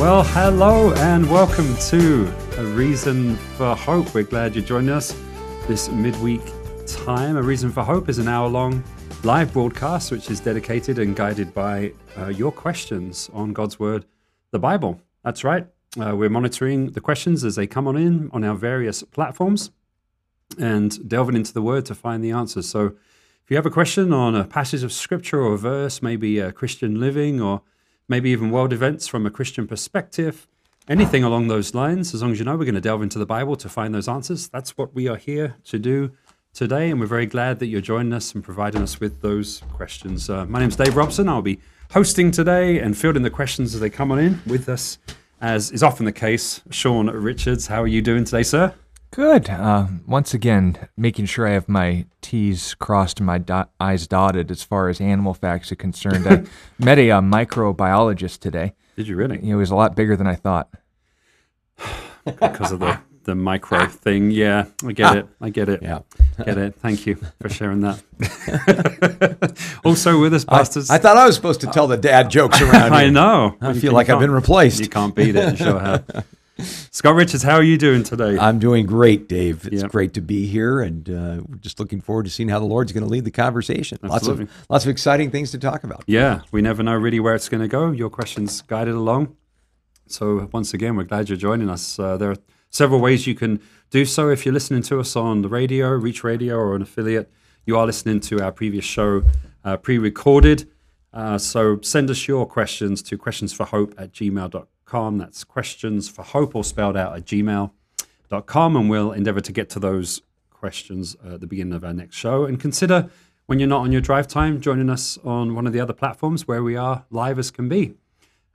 Well, hello and welcome to A Reason for Hope. We're glad you're joining us this midweek time. A Reason for Hope is an hour long live broadcast which is dedicated and guided by uh, your questions on God's Word, the Bible. That's right. Uh, we're monitoring the questions as they come on in on our various platforms and delving into the Word to find the answers. So if you have a question on a passage of Scripture or a verse, maybe a Christian living or maybe even world events from a Christian perspective, anything along those lines, as long as you know we're going to delve into the Bible to find those answers. That's what we are here to do today, and we're very glad that you're joining us and providing us with those questions. Uh, my name is Dave Robson. I'll be hosting today and fielding the questions as they come on in with us, as is often the case. Sean Richards, how are you doing today, sir? Good. Uh, once again, making sure I have my T's crossed and my do- I's dotted as far as animal facts are concerned. I met a uh, microbiologist today. Did you really? He was a lot bigger than I thought. because of the, the micro thing. Yeah, I get it. I get it. Yeah. Get it. Thank you for sharing that. also with us, pastors. I thought I was supposed to tell the dad jokes around I know. I feel like I've been replaced. You can't beat it. You sure have. Scott Richards, how are you doing today? I'm doing great, Dave. It's Yep. great to be here, and uh, we're just looking forward to seeing how the Lord's going to lead the conversation. Absolutely. Lots of lots of exciting things to talk about. yeah, we never know really where it's going to go. Your questions guided along. So once again, we're glad you're joining us. Uh, there are several ways you can do so. If you're listening to us on the radio, Reach Radio, or an affiliate, you are listening to our previous show uh, pre-recorded. Uh, so send us your questions to questionsforhope at gmail.com. That's questions for hope, or spelled out at gmail.com, and we'll endeavor to get to those questions at the beginning of our next show. And consider when you're not on your drive time, joining us on one of the other platforms where we are live as can be.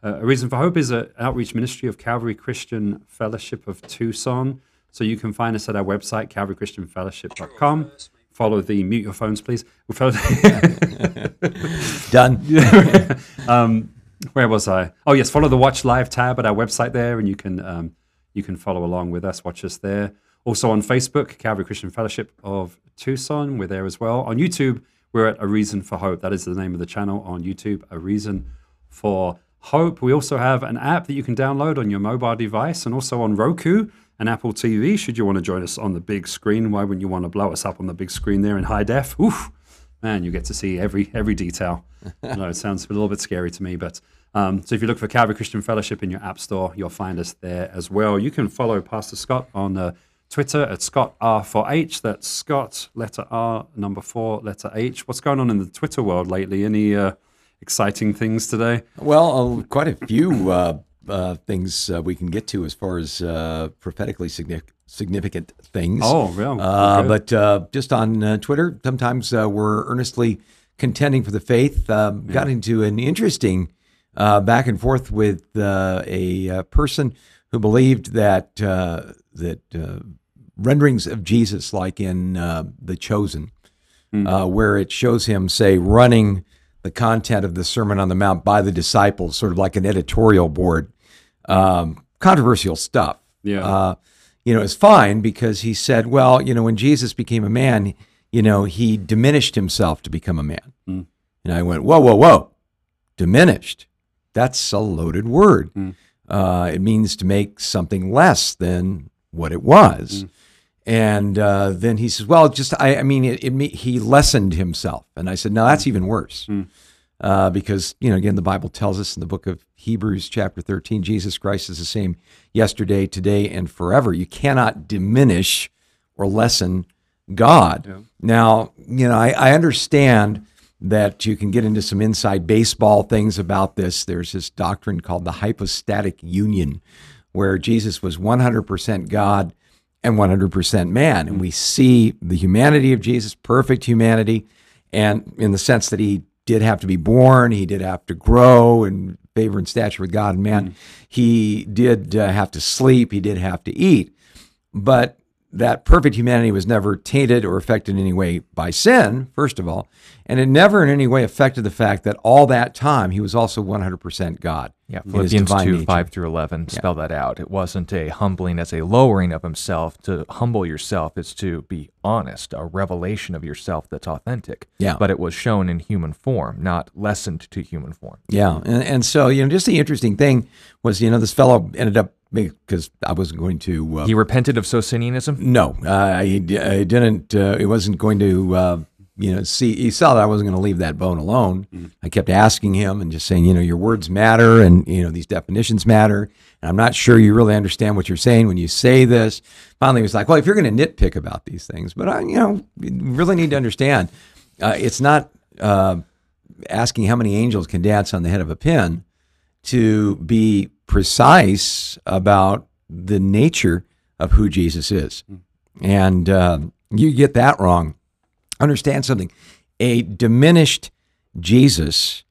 Uh, a Reason for Hope is an outreach ministry of Calvary Christian Fellowship of Tucson. So you can find us at our website, calvarychristianfellowship.com. Follow the, mute your phones, please. We'll follow Done. um, where was I? Oh yes, follow the Watch Live tab at our website there, and you can um, you can follow along with us. Watch us there. Also on Facebook, Calvary Christian Fellowship of Tucson. We're there as well. On YouTube, we're at A Reason for Hope. That is the name of the channel on YouTube. A Reason for Hope. We also have an app that you can download on your mobile device, and also on Roku and Apple TV. Should you want to join us on the big screen, why wouldn't you want to blow us up on the big screen there in high def? Oof man, you get to see every every detail. I know it sounds a little bit scary to me, but um, so if you look for Calvary Christian Fellowship in your app store, you'll find us there as well. You can follow Pastor Scott on uh, Twitter at Scott R4H. That's Scott letter R number four letter H. What's going on in the Twitter world lately? Any uh, exciting things today? Well, uh, quite a few uh, uh, things uh, we can get to as far as uh, prophetically significant significant things. Oh, real? Uh, but uh, just on uh, Twitter, sometimes uh, we're earnestly contending for the faith. Um, Got into an interesting uh, back and forth with uh, a uh, person who believed that uh, that uh, renderings of Jesus, like in uh, The Chosen, uh, where it shows him, say, running the content of the Sermon on the Mount by the disciples, sort of like an editorial board. Um, controversial stuff. Yeah. You know, it's fine because he said, well, you know, when Jesus became a man, you know, he diminished himself to become a man. Mm. And I went, whoa, whoa, whoa, diminished. That's a loaded word. Mm. Uh, it means to make something less than what it was. And uh, then he says, well, just, I, I mean, it, it, he lessened himself. And I said, no, that's even worse. Uh, because, you know, again, the Bible tells us in the book of Hebrews, chapter 13, Jesus Christ is the same yesterday, today, and forever. You cannot diminish or lessen God. Yeah. Now, you know, I, I understand that you can get into some inside baseball things about this. There's this doctrine called the hypostatic union, where Jesus was 100% God and 100% man. And we see the humanity of Jesus, perfect humanity, and in the sense that he did have to be born, he did have to grow in favor and stature with God and man. He did uh, have to sleep, he did have to eat. But that perfect humanity was never tainted or affected in any way by sin, first of all, and it never in any way affected the fact that all that time he was also 100% God. Yeah, Philippians 2, nature. 5 through 11 spell that out. It wasn't a humbling as a lowering of himself. To humble yourself is to be honest, a revelation of yourself that's authentic. Yeah. But it was shown in human form, not lessened to human form. Yeah, and, and so you know, just the interesting thing was, you know, this fellow ended up because I wasn't going to. Uh, He repented of Socinianism? no, uh, I, I didn't. Uh, it wasn't going to. Uh, you know, see, he saw that I wasn't going to leave that bone alone. I kept asking him and just saying, you know, your words matter, and you know, these definitions matter. And I'm not sure you really understand what you're saying when you say this. Finally, he was like, well, if you're going to nitpick about these things, but I, you know, you really need to understand, uh, it's not uh, asking how many angels can dance on the head of a pin to be precise about the nature of who Jesus is. And um, you get that wrong. Understand something. A diminished Jesus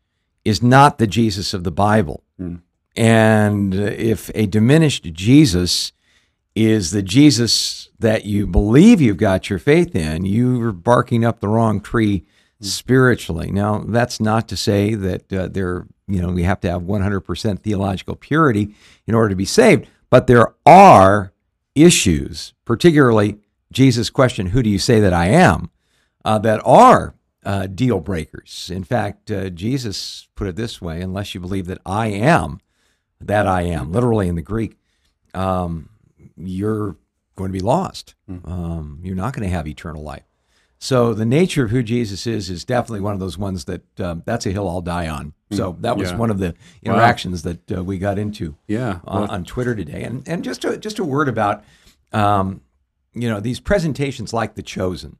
is not the Jesus of the Bible. And if a diminished Jesus is the Jesus that you believe you've got your faith in, you're barking up the wrong tree spiritually. Now, that's not to say that uh, there, you know, we have to have 100% theological purity in order to be saved, but there are issues, particularly Jesus' question, Who do you say that I am? uh, that are uh, deal breakers. In fact, uh, Jesus put it this way unless you believe that I am, that I am, literally in the Greek, um, you're going to be lost. Um, you're not going to have eternal life. So the nature of who Jesus is is definitely one of those ones that um, that's a hill I'll die on. So that was Yeah. one of the interactions that uh, we got into Yeah. on, on Twitter today. And and just a, just a word about um, you know these presentations like The Chosen.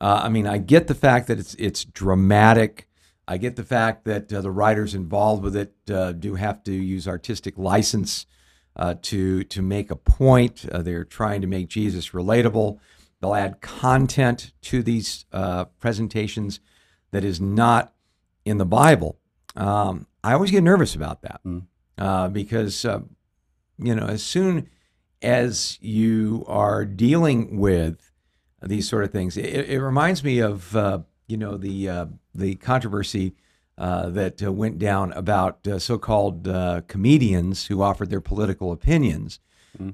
Uh, I mean, I get the fact that it's it's dramatic. I get the fact that uh, the writers involved with it uh, do have to use artistic license uh, to to make a point. Uh, they're trying to make Jesus relatable. They'll add content to these uh, presentations that is not in the Bible. Um, I always get nervous about that uh, because uh, you know as soon as you are dealing with these sort of things, it, it reminds me of uh, you know the uh, the controversy uh, that uh, went down about uh, so-called uh, comedians who offered their political opinions.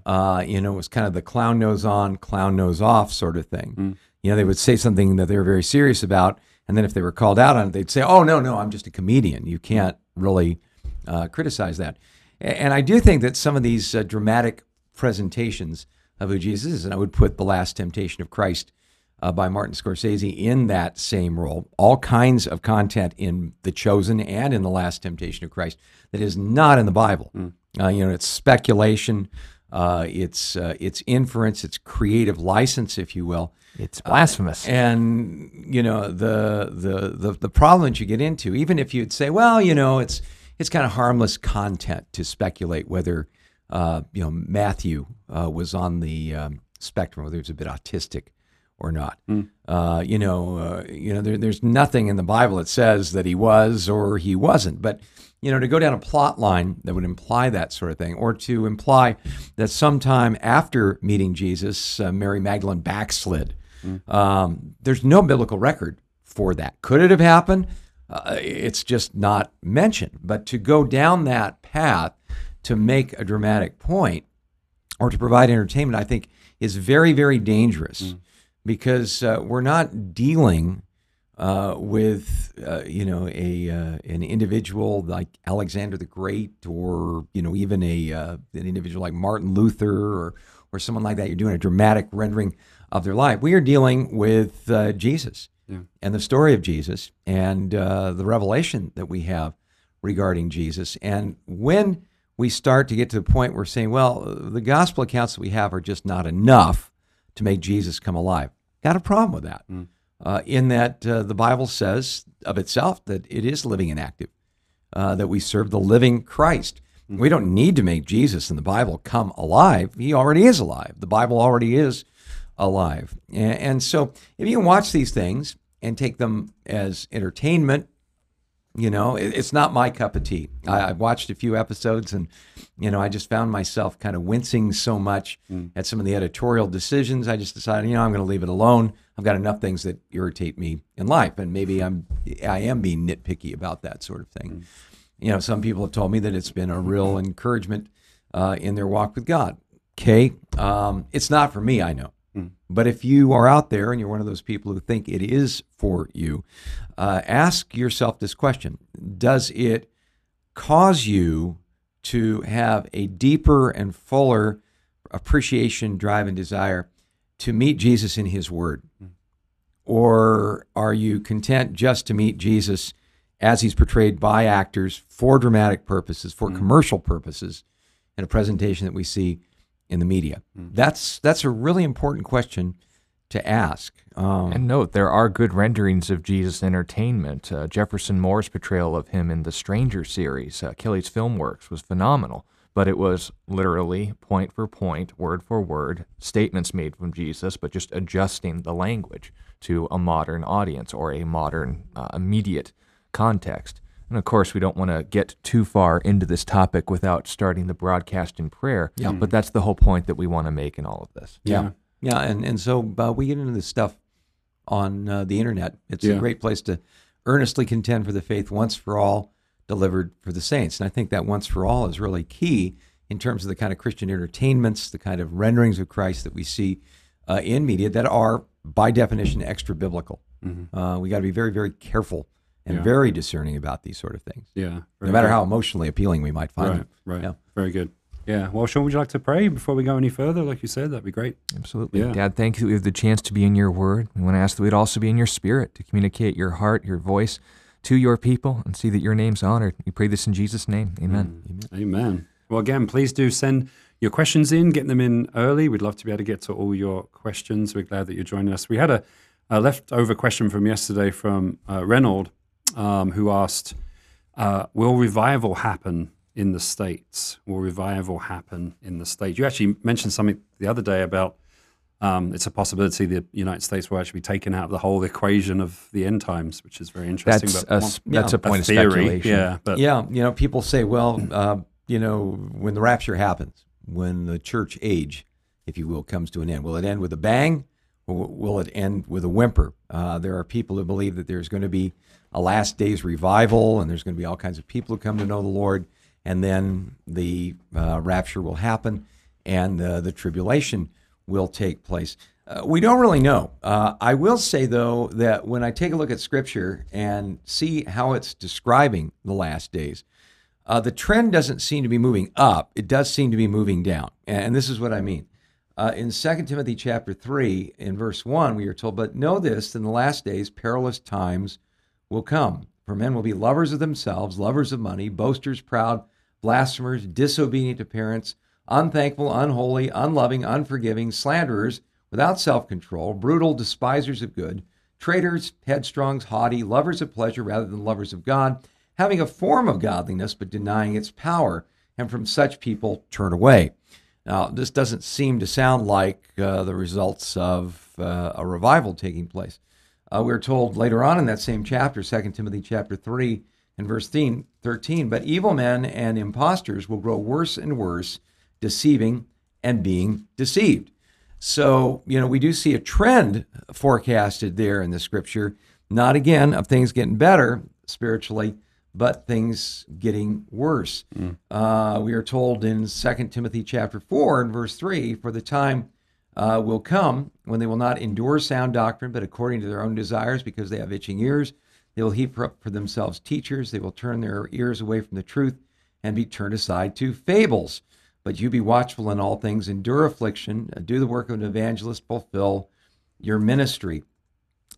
Uh, you know, it was kind of the clown nose on, clown nose off sort of thing. You know, they would say something that they were very serious about, and then if they were called out on it, they'd say, "Oh no, no, I'm just a comedian. You can't really uh, criticize that." And I do think that some of these uh, dramatic presentations of who Jesus is, and I would put The Last Temptation of Christ uh, by Martin Scorsese in that same role. All kinds of content in The Chosen and in The Last Temptation of Christ that is not in the Bible. Uh, you know, it's speculation, uh, it's uh, it's inference, it's creative license, if you will. It's blasphemous. And you know the, the the the problem that you get into, even if you'd say, well, you know, it's it's kind of harmless content to speculate whether uh, you know Matthew uh, was on the um, spectrum, whether he was a bit autistic or not. Uh, you know, uh, you know, there, there's nothing in the Bible that says that he was or he wasn't. But you know, to go down a plot line that would imply that sort of thing, or to imply that sometime after meeting Jesus, uh, Mary Magdalene backslid. Um, there's no biblical record for that. Could it have happened? Uh, it's just not mentioned. But to go down that path to make a dramatic point or to provide entertainment, I think is very, very dangerous because uh, we're not dealing uh, with uh, you know a uh, an individual like Alexander the Great, or you know even a uh, an individual like Martin Luther, or or someone like that. You're doing a dramatic rendering of their life. We are dealing with uh, Jesus and the story of Jesus and uh, the revelation that we have regarding Jesus. And when we start to get to the point where we're saying, well, the gospel accounts that we have are just not enough to make Jesus come alive. Got a problem with that. Uh, in that uh, the Bible says of itself that it is living and active, uh, that we serve the living Christ. We don't need to make Jesus in the Bible come alive. He already is alive. The Bible already is alive. And, and so if you can watch these things and take them as entertainment, You know, it, it's not my cup of tea. I, I watched a few episodes, and you know, I just found myself kind of wincing so much at some of the editorial decisions. I just decided, you know, I'm going to leave it alone. I've got enough things that irritate me in life, and maybe I'm I am being nitpicky about that sort of thing. You know, some people have told me that it's been a real encouragement uh, in their walk with God. Okay, um, it's not for me, I know. Hmm. But if you are out there and you're one of those people who think it is for you, uh, ask yourself this question. Does it cause you to have a deeper and fuller appreciation, drive, and desire to meet Jesus in His Word? Hmm. Or are you content just to meet Jesus as He's portrayed by actors for dramatic purposes, for hmm. commercial purposes, in a presentation that we see in the media? That's that's a really important question to ask. Um, And note, there are good renderings of Jesus' entertainment. Uh, Jefferson Moore's portrayal of him in the Stranger series, uh, Kelly's Filmworks, was phenomenal. But it was literally point for point, word for word, statements made from Jesus, but just adjusting the language to a modern audience or a modern, uh, immediate context. And of course, we don't want to get too far into this topic without starting the broadcast in prayer. Yeah. But that's the whole point that we want to make in all of this. Yeah. Yeah. And, and so uh, we get into this stuff on uh, the internet. It's Yeah. a great place to earnestly contend for the faith once for all delivered for the saints. And I think that once for all is really key in terms of the kind of Christian entertainments, the kind of renderings of Christ that we see uh, in media that are, by definition, extra biblical. Uh, we got to be very, very careful and Yeah. very discerning about these sort of things, Yeah. no matter good. how emotionally appealing we might find Right. them. Right. Yeah. Very good. Yeah. Well, Sean, would you like to pray before we go any further? Like you said, that'd be great. Absolutely. Yeah. Dad, thank you that we have the chance to be in your word. We want to ask that we'd also be in your spirit to communicate your heart, your voice to your people and see that your name's honored. We pray this in Jesus' name. Amen. Amen. Well, again, please do send your questions in, get them in early. We'd love to be able to get to all your questions. We're glad that you're joining us. We had a, a leftover question from yesterday from uh, Reynold, um, who asked, uh, Will revival happen in the States? Will revival happen in the States? You actually mentioned something the other day about um, it's a possibility the United States will actually be taken out of the whole equation of the end times, which is very interesting. That's but a, one- s- that's yeah, a point of theory, speculation. yeah. But yeah, you know, people say, well, uh, you know, when the rapture happens, when the church age, if you will, comes to an end, will it end with a bang or will it end with a whimper? Uh, there are people who believe that there's going to be a last days revival and there's going to be all kinds of people who come to know the Lord, and then the uh, rapture will happen and uh, the tribulation will take place. Uh, we don't really know. Uh, I will say, though, that when I take a look at Scripture and see how it's describing the last days, uh, the trend doesn't seem to be moving up. It does seem to be moving down. And this is what I mean. Uh, in 2 Timothy chapter 3, in verse 1, we are told, But know this, in the last days, perilous times will come. For men will be lovers of themselves, lovers of money, boasters, proud, blasphemers, disobedient to parents, unthankful, unholy, unloving, unforgiving, slanderers, without self control, brutal, despisers of good, traitors, headstrong, haughty, lovers of pleasure rather than lovers of God, having a form of godliness but denying its power. And from such people turn away. Now, this doesn't seem to sound like uh, the results of uh, a revival taking place. Uh, we're told later on in that same chapter, 2 Timothy chapter 3 and verse 13, but evil men and impostors will grow worse and worse, deceiving and being deceived. So, you know, we do see a trend forecasted there in the scripture, not again of things getting better spiritually, but things getting worse. Uh, we are told in 2 Timothy chapter 4 and verse 3 for the time uh, will come when they will not endure sound doctrine, but according to their own desires, because they have itching ears, they will heap up for themselves teachers. They will turn their ears away from the truth and be turned aside to fables. But you be watchful in all things, endure affliction, uh, do the work of an evangelist, fulfill your ministry.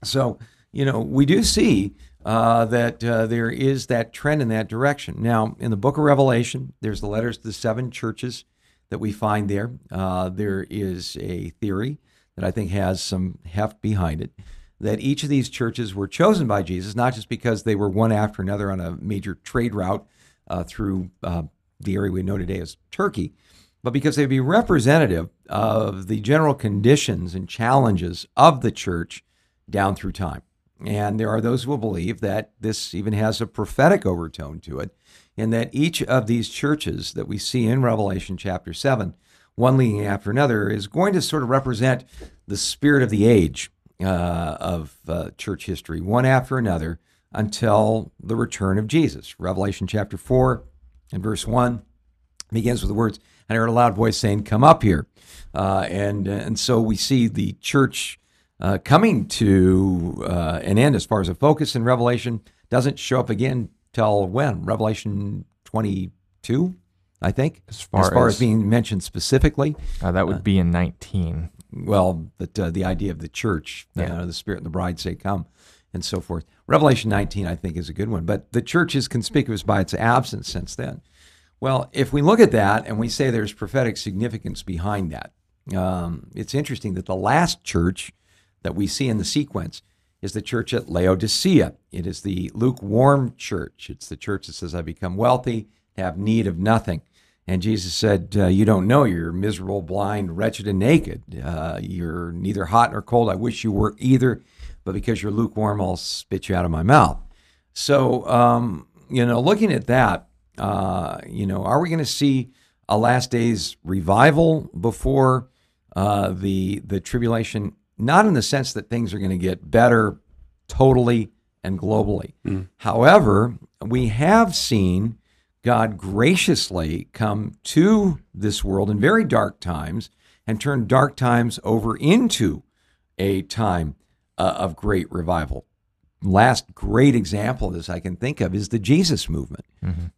So, you know, we do see uh, that uh, there is that trend in that direction. Now, in the book of Revelation, there's the letters to the seven churches that we find there. Uh, there is a theory that I think has some heft behind it that each of these churches were chosen by Jesus, not just because they were one after another on a major trade route uh, through uh, the area we know today as Turkey, but because they'd be representative of the general conditions and challenges of the church down through time. And there are those who will believe that this even has a prophetic overtone to it, and that each of these churches that we see in Revelation chapter 7, one leading after another, is going to sort of represent the spirit of the age uh, of uh, church history, one after another, until the return of Jesus. Revelation chapter 4 and verse 1 begins with the words, and I heard a loud voice saying, Come up here. Uh, and, and so we see the church uh, coming to uh, an end as far as a focus in Revelation. Doesn't show up again till when? Revelation 22, I think, As far as, far as, as- being mentioned specifically. Uh, that would be in 19. Well, but uh, the idea of the church, Yeah. uh, the Spirit and the bride say, Come, and so forth. Revelation 19, I think, is a good one. But the church is conspicuous by its absence since then. Well, if we look at that and we say there's prophetic significance behind that, um, it's interesting that the last church that we see in the sequence is the church at Laodicea. It is the lukewarm church. It's the church that says, I become wealthy, have need of nothing. And Jesus said, uh, You don't know. You're miserable, blind, wretched, and naked. Uh, you're neither hot nor cold. I wish you were either, but because you're lukewarm, I'll spit you out of my mouth. So, um, you know, looking at that, uh, you know, are we going to see a last days revival before uh, the the tribulation? Not in the sense that things are going to get better totally and globally. However, we have seen God graciously come to this world in very dark times and turn dark times over into a time uh, of great revival. Last great example of this I can think of is the Jesus movement.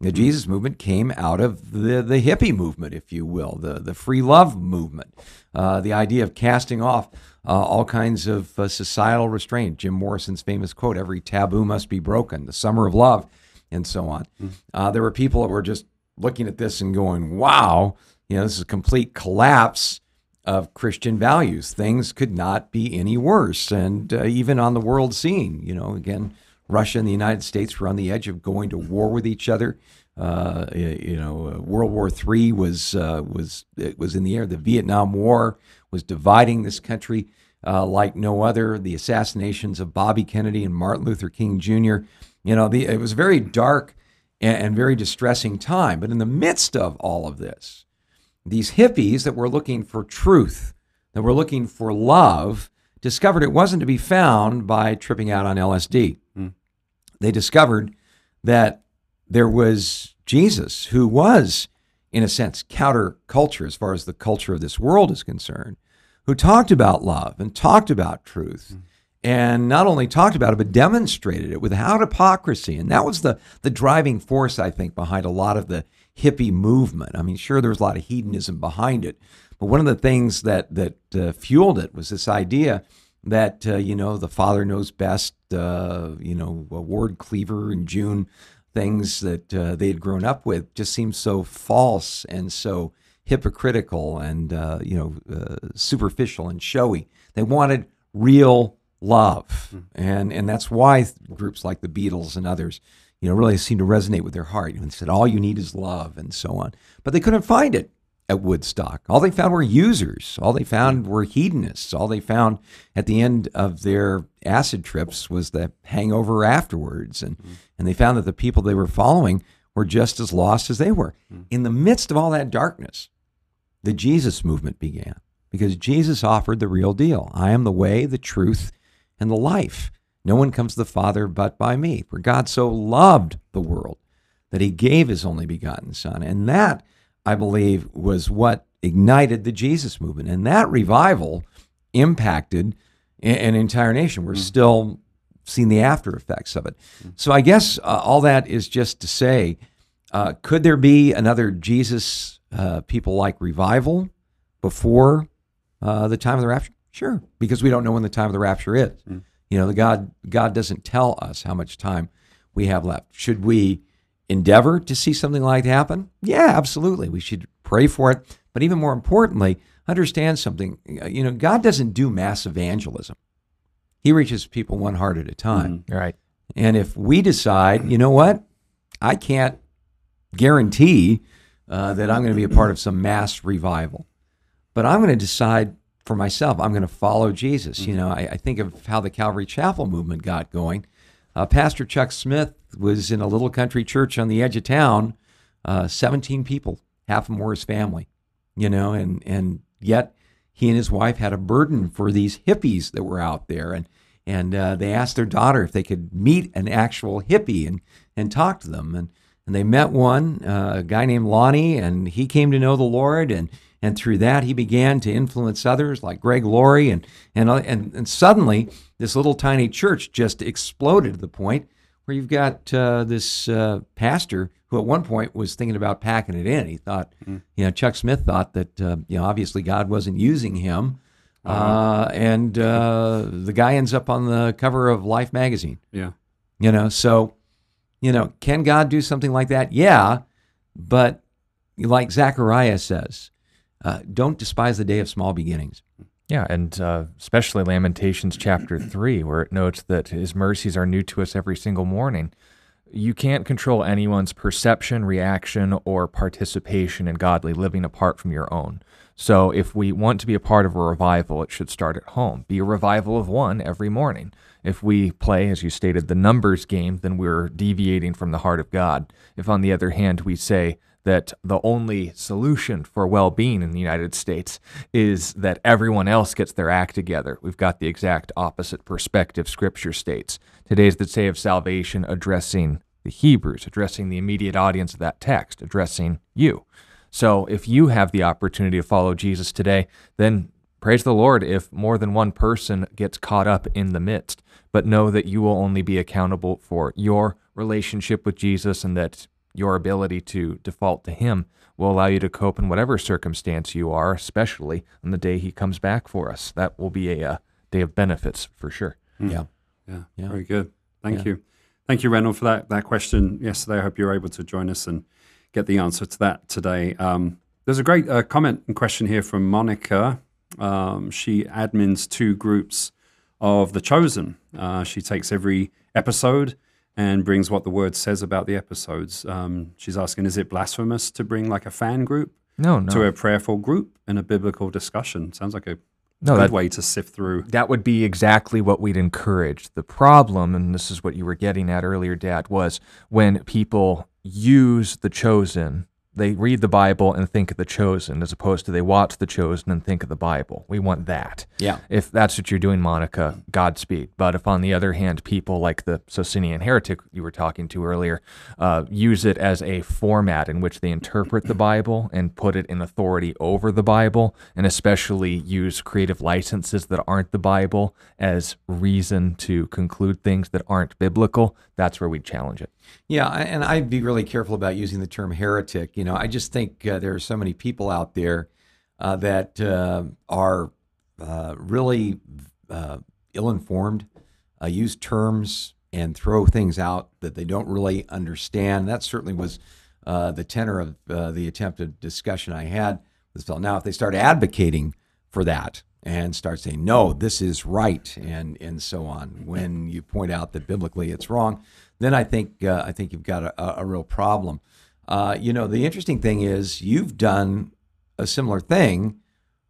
The Jesus movement came out of the, the hippie movement, if you will, the, the free love movement, uh, the idea of casting off uh, all kinds of uh, societal restraint. Jim Morrison's famous quote every taboo must be broken, the summer of love, and so on. Uh, there were people that were just looking at this and going, wow, you know, this is a complete collapse of Christian values. Things could not be any worse. And uh, even on the world scene, you know, again, Russia and the United States were on the edge of going to war with each other. Uh, you know, uh, World War III was uh, was was in the air. The Vietnam War was dividing this country uh, like no other. The assassinations of Bobby Kennedy and Martin Luther King Jr. You know, the, it was a very dark and, and very distressing time. But in the midst of all of this, these hippies that were looking for truth, that were looking for love, discovered it wasn't to be found by tripping out on LSD. Hmm. They discovered that there was Jesus, who was, in a sense, counterculture as far as the culture of this world is concerned, who talked about love and talked about truth. Hmm. And not only talked about it, but demonstrated it without hypocrisy. And that was the, the driving force, I think, behind a lot of the hippie movement. I mean, sure, there was a lot of hedonism behind it, but one of the things that that uh, fueled it was this idea that uh, you know the father knows best. Uh, you know, Ward Cleaver and June things that uh, they had grown up with just seemed so false and so hypocritical and uh, you know uh, superficial and showy. They wanted real love, and and that's why groups like the Beatles and others, you know, really seemed to resonate with their heart. And said, "All you need is love," and so on. But they couldn't find it at Woodstock. All they found were users. All they found were hedonists. All they found at the end of their acid trips was the hangover afterwards. And, mm-hmm. and they found that the people they were following were just as lost as they were. Mm-hmm. In the midst of all that darkness, the Jesus movement began because Jesus offered the real deal. I am the way, the truth, and the life. No one comes to the Father but by me. For God so loved the world that he gave his only begotten Son. And that, I believe, was what ignited the Jesus movement. And that revival impacted an entire nation. We're still seeing the after effects of it. So I guess uh, all that is just to say uh, could there be another Jesus uh, people like revival before uh, the time of the rapture? Sure, because we don't know when the time of the rapture is. You know, the God God doesn't tell us how much time we have left. Should we endeavor to see something like that happen? Yeah, absolutely. We should pray for it, but even more importantly, understand something. You know, God doesn't do mass evangelism. He reaches people one heart at a time. Right. And if we decide, you know what, I can't guarantee uh, that I'm going to be a part of some mass revival, but I'm going to decide for myself. I'm going to follow Jesus. You know, I, I think of how the Calvary Chapel movement got going. Uh, Pastor Chuck Smith was in a little country church on the edge of town. Uh, 17 people, half of them were his family. You know, and and yet he and his wife had a burden for these hippies that were out there, and and uh, they asked their daughter if they could meet an actual hippie and and talk to them, and and they met one, uh, a guy named Lonnie, and he came to know the Lord, and and through that he began to influence others like Greg Laurie, and and and, and suddenly this little tiny church just exploded to the point where you've got uh, this uh, pastor who at one point was thinking about packing it in. He thought, mm. you know, Chuck Smith thought that uh, you know obviously God wasn't using him, uh-huh. and uh, the guy ends up on the cover of Life magazine. Yeah, you know, so you know, can God do something like that? Yeah, but like Zechariah says, uh, don't despise the day of small beginnings. Yeah, and uh, especially Lamentations chapter 3, where it notes that his mercies are new to us every single morning. You can't control anyone's perception, reaction, or participation in godly living apart from your own. So, if we want to be a part of a revival, it should start at home. Be a revival of one every morning. If we play, as you stated, the numbers game, then we're deviating from the heart of God. If, on the other hand, we say, that the only solution for well being in the United States is that everyone else gets their act together. We've got the exact opposite perspective Scripture states. Today's the day of salvation addressing the Hebrews, addressing the immediate audience of that text, addressing you. So if you have the opportunity to follow Jesus today, then praise the Lord if more than one person gets caught up in the midst. But know that you will only be accountable for your relationship with Jesus and that your ability to default to Him will allow you to cope in whatever circumstance you are, especially on the day He comes back for us. That will be a, a uh, day of benefits for sure. Mm. Yeah. yeah. yeah. Very good. Thank yeah. you. Thank you, Reynold, for that, that question yesterday. I hope you're able to join us and get the answer to that today. Um, there's a great uh, comment and question here from Monica. Um, she admins two groups of The Chosen. Uh, she takes every episode and brings what the word says about the episodes. Um, she's asking, is it blasphemous to bring like a fan group no, no. to a prayerful group in a biblical discussion? Sounds like a no, good that, way to sift through. That would be exactly what we'd encourage. The problem, and this is what you were getting at earlier, Dad, was when people use the chosen they read the Bible and think of the chosen as opposed to they watch the chosen and think of the Bible. We want that. Yeah. If that's what you're doing, Monica, Godspeed. But if on the other hand, people like the Socinian heretic you were talking to earlier uh, use it as a format in which they interpret the Bible and put it in authority over the Bible, and especially use creative licenses that aren't the Bible as reason to conclude things that aren't biblical, that's where we challenge it. Yeah, and I'd be really careful about using the term heretic. You know, I just think uh, there are so many people out there uh, that uh, are uh, really uh, ill-informed, uh, use terms and throw things out that they don't really understand. That certainly was the tenor of the attempted discussion I had with. Now, if they start advocating for that, and start saying no this is right and and so on when you point out that biblically it's wrong then I think uh, I think you've got a, a real problem. Uh, you know, the interesting thing is you've done a similar thing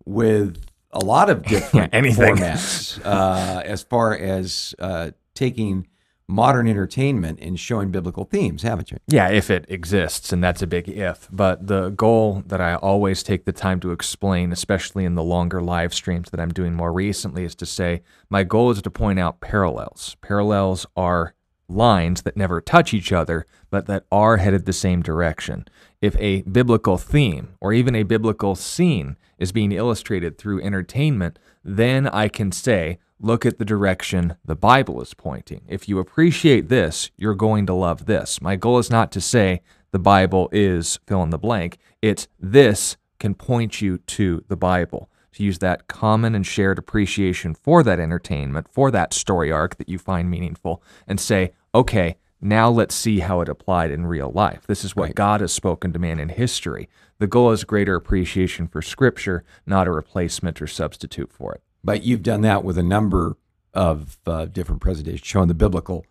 with a lot of different formats uh, as far as uh, taking modern entertainment in showing biblical themes, haven't you? Yeah, if it exists, and that's a big if. But the goal that I always take the time to explain, especially in the longer live streams that I'm doing more recently, is to say my goal is to point out parallels. Parallels are lines that never touch each other, but that are headed the same direction. If a biblical theme or even a biblical scene is being illustrated through entertainment, then I can say, look at the direction the Bible is pointing. If you appreciate this, you're going to love this. My goal is not to say the Bible is fill in the blank, it's this can point you to the Bible to use that common and shared appreciation for that entertainment, for that story arc that you find meaningful, and say, okay, now let's see how it applied in real life. This is what right. God has spoken to man in history. The goal is greater appreciation for Scripture, not a replacement or substitute for it. But you've done that with a number of uh, different presentations showing the biblical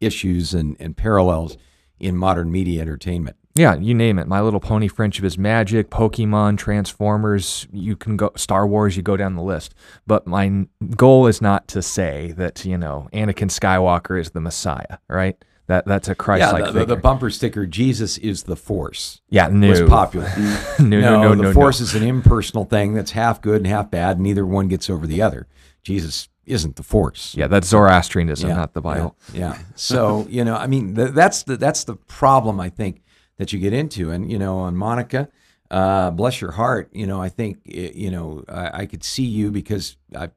issues and, and parallels in modern media entertainment. Yeah, you name it. My Little Pony, Friendship is Magic, Pokemon, Transformers. You can go Star Wars. You go down the list. But my goal is not to say that you know Anakin Skywalker is the Messiah, right? That that's a Christ-like the, the, the bumper sticker, Jesus is the Force, yeah, no, was popular. no, no, no, no, the no. Force is an impersonal thing that's half good and half bad, and neither one gets over the other. Jesus isn't the Force. Yeah, that's Zoroastrianism, Yeah, not the Bible. Yeah. yeah. So you know, I mean, th- that's the that's the problem I think that you get into, and you know, on Monica, uh, bless your heart. You know, I think i- you know I, I could see you because I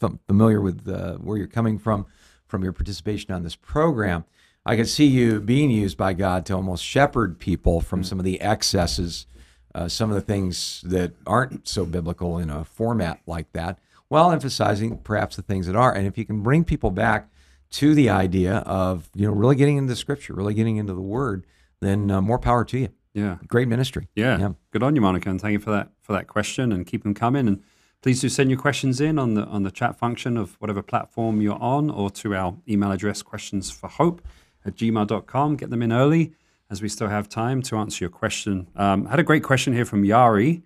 I'm familiar with uh, where you're coming from from your participation on this program. I could see you being used by God to almost shepherd people from some of the excesses, uh, some of the things that aren't so biblical in a format like that, while emphasizing perhaps the things that are. And if you can bring people back to the idea of you know really getting into the Scripture, really getting into the Word, then uh, more power to you. Yeah. Great ministry. Yeah. Yeah. Good on you, Monica, and thank you for that for that question and keep them coming. And please do send your questions in on the on the chat function of whatever platform you're on or to our email address questions for hope at gmail.com. Get them in early as we still have time to answer your question. Um, I had a great question here from Yari.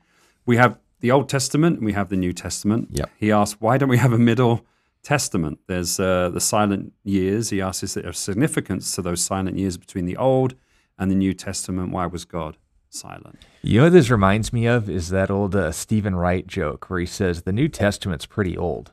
We have the Old Testament and we have the New Testament. Yep. He asked, why don't we have a middle testament? There's uh, the silent years. He asks, is there significance to those silent years between the Old and the New Testament? Why was God silent? You know what this reminds me of is that old uh, Steven Wright joke where he says the New Testament's pretty old.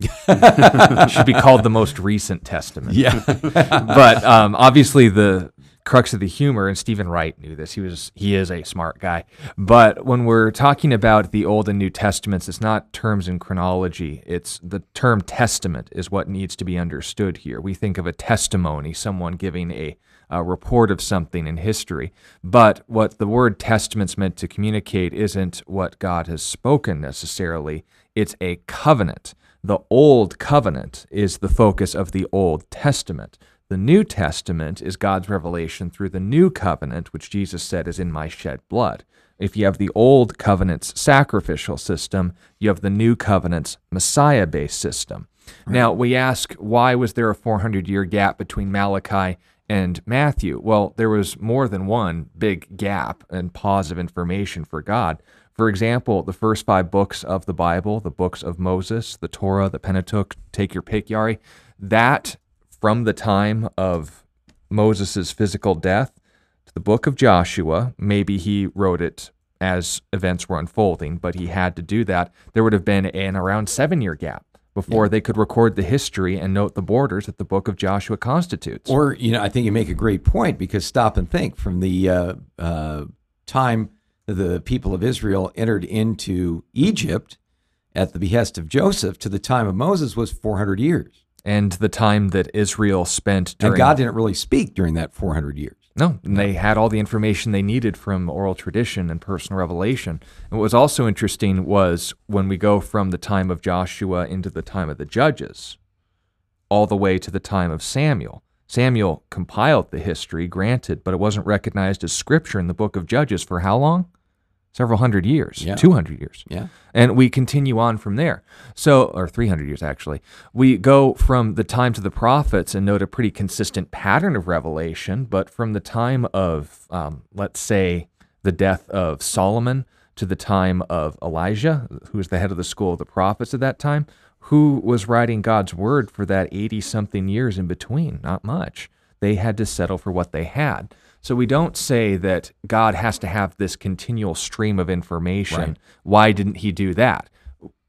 It should be called the most recent testament. Yeah. but um, obviously the crux of the humor, and Steven Wright knew this. He was he is a smart guy. But when we're talking about the Old and New Testaments, it's not terms in chronology. It's the term testament is what needs to be understood here. We think of a testimony, someone giving a a report of something in history. But what the word testament's meant to communicate isn't what God has spoken necessarily. It's a covenant. The Old Covenant is the focus of the Old Testament. The New Testament is God's revelation through the New Covenant, which Jesus said is in my shed blood. If you have the Old Covenant's sacrificial system, you have the New Covenant's Messiah based system. Now, we ask, why was there a 400 year gap between Malachi and Matthew? Well, there was more than one big gap and pause of information for God. For example, the first five books of the Bible, the books of Moses, the Torah, the Pentateuch, take your pick, Yari, that from the time of Moses' physical death to the book of Joshua, maybe he wrote it as events were unfolding, but he had to do that. There would have been an around seven year gap before they could record the history and note the borders that the book of Joshua constitutes. Or, you know, I think you make a great point because stop and think from the uh, uh, time the people of Israel entered into Egypt at the behest of Joseph to the time of Moses was 400 years. and the time that Israel spent during And God didn't really speak during that 400 years. No, and they had all the information they needed from oral tradition and personal revelation. And what was also interesting was when we go from the time of Joshua into the time of the judges, all the way to the time of Samuel. Samuel compiled the history, granted, but it wasn't recognized as scripture in the book of Judges for how long? Several hundred years, Yeah. 200 years. Yeah. And we continue on from there. So, or 300 years actually. We go from the time to the prophets and note a pretty consistent pattern of revelation, but from the time of, um, let's say, the death of Solomon to the time of Elijah, who was the head of the school of the prophets at that time, who was writing God's word for that 80 something years in between? Not much. They had to settle for what they had. So we don't say that God has to have this continual stream of information. Right. Why didn't he do that?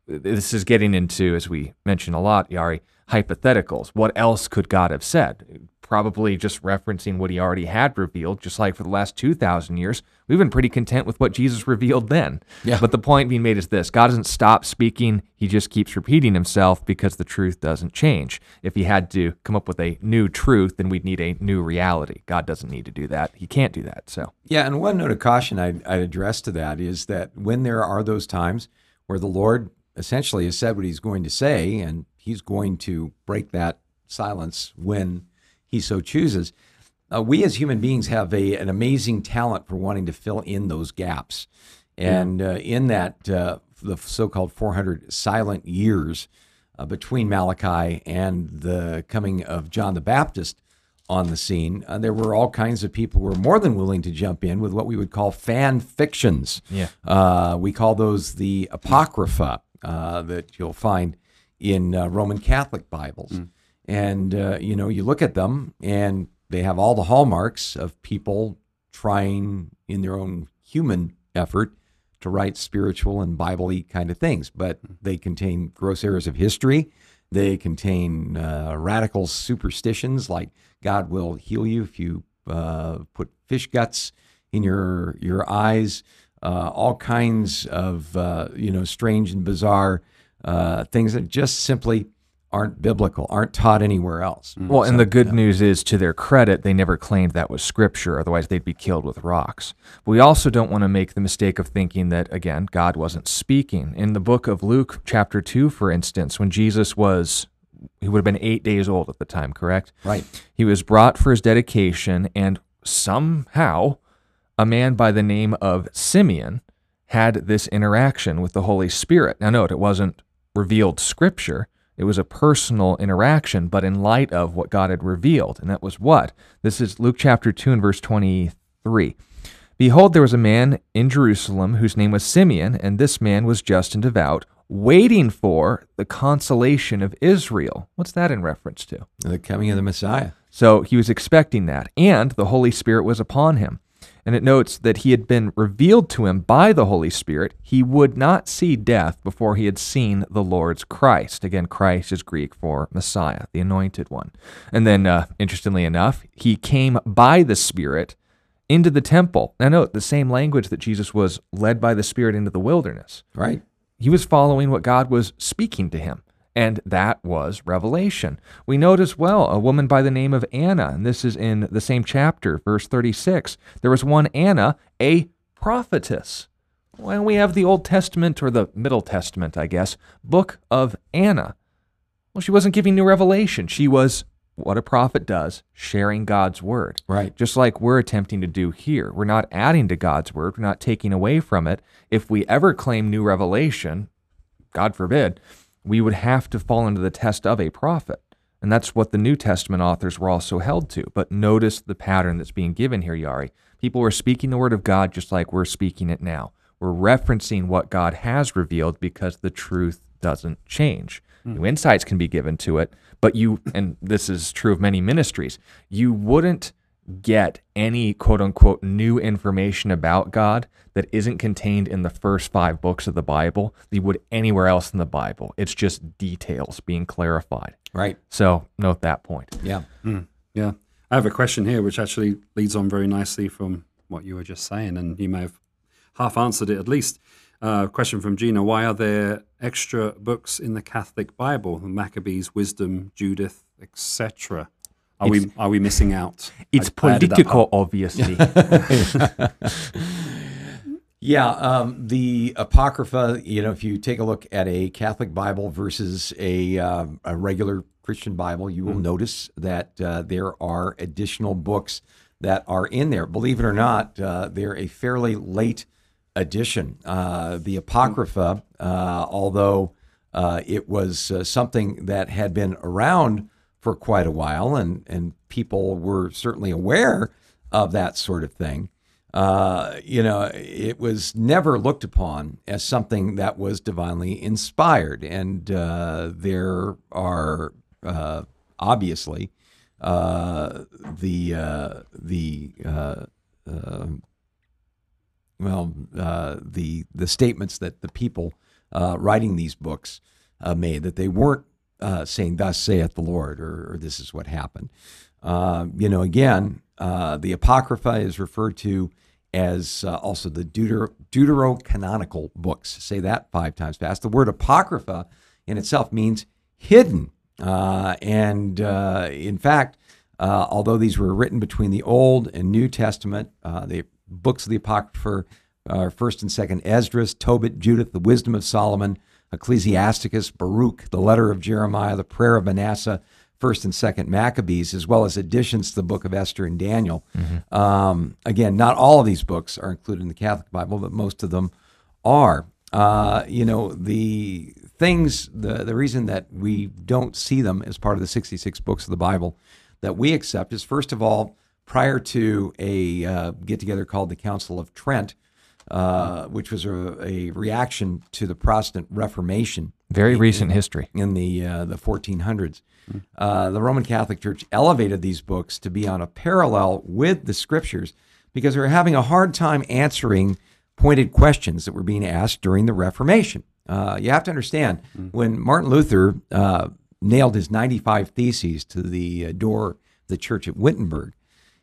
This is getting into, as we mentioned a lot, Yari, hypotheticals. What else could God have said? Probably just referencing what he already had revealed, just like for the last 2,000 years. We've been pretty content with what Jesus revealed then. Yeah. But the point being made is this God doesn't stop speaking, he just keeps repeating himself because the truth doesn't change. If he had to come up with a new truth, then we'd need a new reality. God doesn't need to do that. He can't do that. So, Yeah, and one note of caution I'd, I'd address to that is that when there are those times where the Lord essentially has said what he's going to say, and he's going to break that silence when he so chooses, uh, we as human beings have a, an amazing talent for wanting to fill in those gaps. And uh, in that, uh, the so called 400 silent years uh, between Malachi and the coming of John the Baptist, on the scene, uh, there were all kinds of people who were more than willing to jump in with what we would call fan fictions. Yeah. Uh, we call those the Apocrypha uh, that you'll find in uh, Roman Catholic Bibles. And, uh, you know, you look at them and they have all the hallmarks of people trying in their own human effort to write spiritual and Bible y kind of things, but they contain gross errors of history. They contain uh, radical superstitions like God will heal you if you uh, put fish guts in your your eyes. Uh, all kinds of uh, you know strange and bizarre uh, things that just simply aren't biblical, aren't taught anywhere else. Mm. Well, and the good news is, to their credit, they never claimed that was scripture. Otherwise, they'd be killed with rocks. We also don't want to make the mistake of thinking that, again, God wasn't speaking. In the book of Luke, chapter 2, for instance, when Jesus was, he would have been eight days old at the time, correct? Right. He was brought for his dedication, and somehow a man by the name of Simeon had this interaction with the Holy Spirit. Now, note, it wasn't revealed scripture, it was a personal interaction, but in light of what God had revealed. And that was what? This is Luke chapter 2 and verse 23. Behold, there was a man in Jerusalem whose name was Simeon, and this man was just and devout, waiting for the consolation of Israel. What's that in reference to? The coming of the Messiah. So he was expecting that, and the Holy Spirit was upon him. And it notes that he had been revealed to him by the Holy Spirit. He would not see death before he had seen the Lord's Christ. Again, Christ is Greek for Messiah, the anointed one. And then, uh, interestingly enough, he came by the Spirit into the temple. Now, note the same language that Jesus was led by the Spirit into the wilderness. Right. He was following what God was speaking to him, and that was revelation. We note as well a woman by the name of Anna, and this is in the same chapter, verse 36. There was one Anna, a prophetess. Well, we have the Old Testament, or the Middle Testament, I guess, book of Anna. Well, she wasn't giving new revelation. She was what a prophet does, sharing God's word. Right. Just like we're attempting to do here. We're not adding to God's word, we're not taking away from it. If we ever claim new revelation, God forbid, we would have to fall into the test of a prophet. And that's what the New Testament authors were also held to. But notice the pattern that's being given here, Yari. People were speaking the word of God just like we're speaking it now. We're referencing what God has revealed because the truth doesn't change. Hmm. New insights can be given to it, but you, and this is true of many ministries, you wouldn't get any quote unquote new information about God that isn't contained in the first five books of the Bible that you would anywhere else in the Bible. It's just details being clarified. Right. So note that point. Yeah. Yeah. I have a question here which actually leads on very nicely from what you were just saying, and you may have half answered it at least. Uh, question from Gina Why are there extra books in the Catholic Bible? The Maccabees, Wisdom, Judith, etc. Are we are we missing out? It's I- I added that political, part. obviously. Yeah, um, the Apocrypha, you know, if you take a look at a Catholic Bible versus a, um a regular Christian Bible, you will notice that uh, there are additional books that are in there. Believe it or not, uh, they're a fairly late addition. Uh, the Apocrypha, uh, although uh, it was uh, something that had been around for quite a while, and, and people were certainly aware of that sort of thing uh, you know, it was never looked upon as something that was divinely inspired. And uh, there are uh, obviously uh, the uh, the uh, well the the statements that the people writing these books made that they weren't uh, saying "Thus saith the Lord" or, or "This is what happened." Uh, you know, again, uh, the Apocrypha is referred to as uh, also the Deuter- deuterocanonical books. Say that five times fast. The word Apocrypha in itself means hidden. Uh, and uh, in fact, although these were written between the Old and New Testament, the books of the Apocrypha are First and Second Esdras, Tobit, Judith, the Wisdom of Solomon, Ecclesiasticus, Baruch, the Letter of Jeremiah, the Prayer of Manasseh, First and Second Maccabees, as well as additions to the Book of Esther and Daniel. Um, again, not all of these books are included in the Catholic Bible, but most of them are. Uh, you know, the things, the, the reason that we don't see them as part of the 66 books of the Bible that we accept is first of all, prior to a uh, get together called the Council of Trent, uh, which was a, a, reaction to the Protestant Reformation. Very in, recent history. In the, uh, the 1400s. Uh, the Roman Catholic Church elevated these books to be on a parallel with the scriptures because they were having a hard time answering pointed questions that were being asked during the Reformation. Uh, you have to understand mm. when Martin Luther uh, nailed his 95 theses to the uh, door of the church at Wittenberg,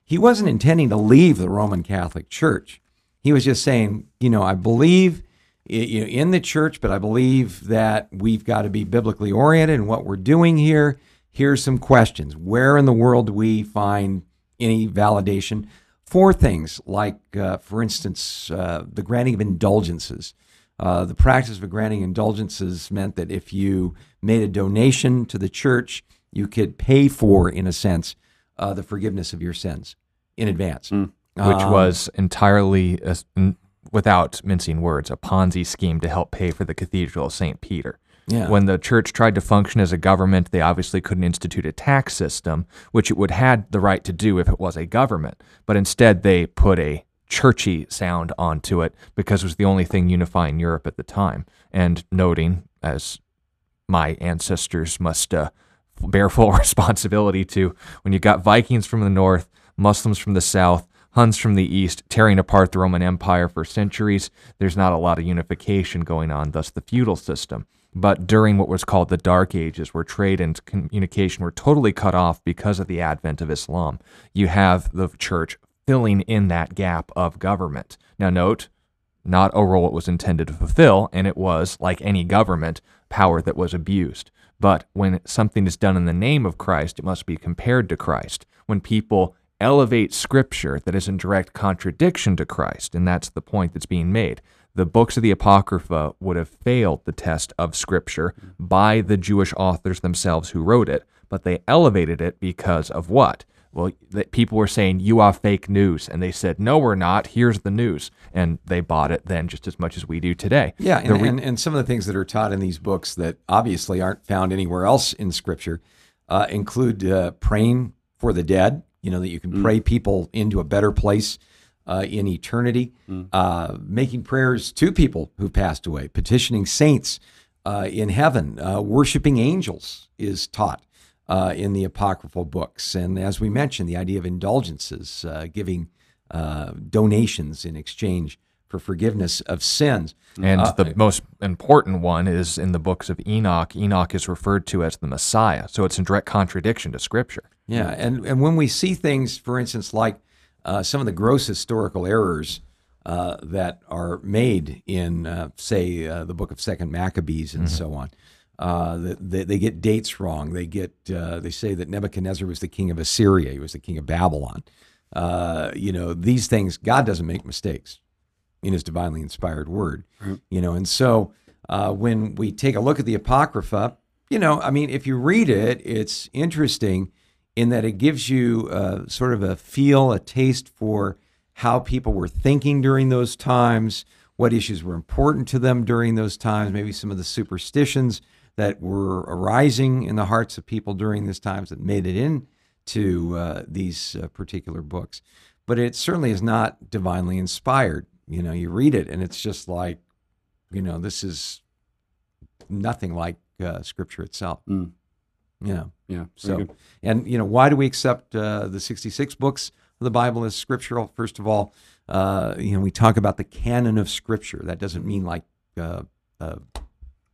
he wasn't intending to leave the Roman Catholic Church. He was just saying, you know, I believe in the church, but I believe that we've got to be biblically oriented in what we're doing here. Here's some questions. Where in the world do we find any validation for things like, uh, for instance, uh, the granting of indulgences? Uh, the practice of granting indulgences meant that if you made a donation to the church, you could pay for, in a sense, uh, the forgiveness of your sins in advance. Mm. Which um, was entirely, a, without mincing words, a Ponzi scheme to help pay for the Cathedral of St. Peter. Yeah. When the church tried to function as a government, they obviously couldn't institute a tax system, which it would had the right to do if it was a government. But instead, they put a churchy sound onto it because it was the only thing unifying Europe at the time. And noting, as my ancestors must uh, bear full responsibility to, when you got Vikings from the north, Muslims from the south, Huns from the east, tearing apart the Roman Empire for centuries, there's not a lot of unification going on, thus the feudal system. But during what was called the Dark Ages, where trade and communication were totally cut off because of the advent of Islam, you have the church filling in that gap of government. Now, note, not a role it was intended to fulfill, and it was, like any government, power that was abused. But when something is done in the name of Christ, it must be compared to Christ. When people elevate scripture that is in direct contradiction to Christ, and that's the point that's being made, the books of the Apocrypha would have failed the test of scripture by the Jewish authors themselves who wrote it, but they elevated it because of what? well, that people were saying you are fake news, and they said, no, we're not. Here's the news, and they bought it then just as much as we do today. Yeah, and, re- and, and, some of the things that are taught in these books that obviously aren't found anywhere else in Scripture uh, include uh, praying for the dead. You know that you can mm. pray people into a better place uh, in eternity, mm. Uh, making prayers to people who passed away, petitioning saints uh, in heaven, uh, worshiping angels is taught uh, in the apocryphal books. And as we mentioned, the idea of indulgences, uh, giving uh, donations in exchange for forgiveness of sins. And uh, the most important one is in the books of Enoch. Enoch is referred to as the Messiah. So it's in direct contradiction to Scripture. Yeah. And, and when we see things, for instance, like uh, some of the gross historical errors. Uh, that are made in, say, the book of Second Maccabees and mm-hmm. so on. Uh, they, they, get dates wrong. They get uh, they say that Nebuchadnezzar was the king of Assyria. He was the king of Babylon. Uh, you know these things. God doesn't make mistakes in His divinely inspired Word. You know, and so uh, when we take a look at the Apocrypha, you know, I mean, if you read it, it's interesting in that it gives you uh, sort of a feel, a taste for how people were thinking during those times, what issues were important to them during those times, maybe some of the superstitions that were arising in the hearts of people during this times that made it into uh, these uh, particular books. But it certainly is not divinely inspired. You know, you read it and it's just like, you know, this is nothing like uh, Scripture itself. Mm. Yeah. Yeah. So, and you know, why do we accept uh, the 66 books of the Bible as scriptural? First of all, uh, you know, we talk about the canon of Scripture. That doesn't mean like uh, uh,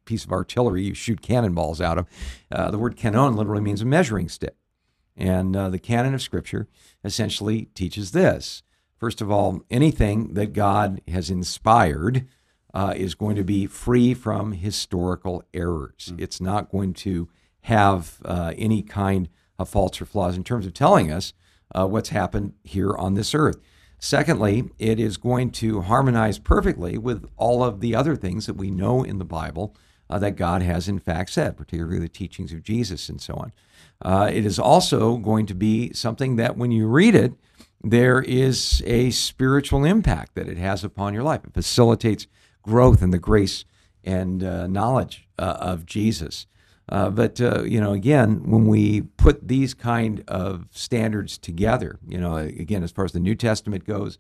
piece of artillery you shoot cannonballs out of. Uh, the word canon literally means a measuring stick. And uh, the canon of Scripture essentially teaches this. First of all, anything that God has inspired uh, is going to be free from historical errors. Mm. It's not going to have uh, any kind of faults or flaws in terms of telling us uh, what's happened here on this earth. Secondly, it is going to harmonize perfectly with all of the other things that we know in the Bible uh, that God has in fact said, particularly the teachings of Jesus and so on. Uh, it is also going to be something that when you read it, there is a spiritual impact that it has upon your life. It facilitates growth in the grace and uh, knowledge uh, of Jesus. Uh, but uh, you know, again, when we put these kind of standards together, you know, again, as far as the New Testament goes,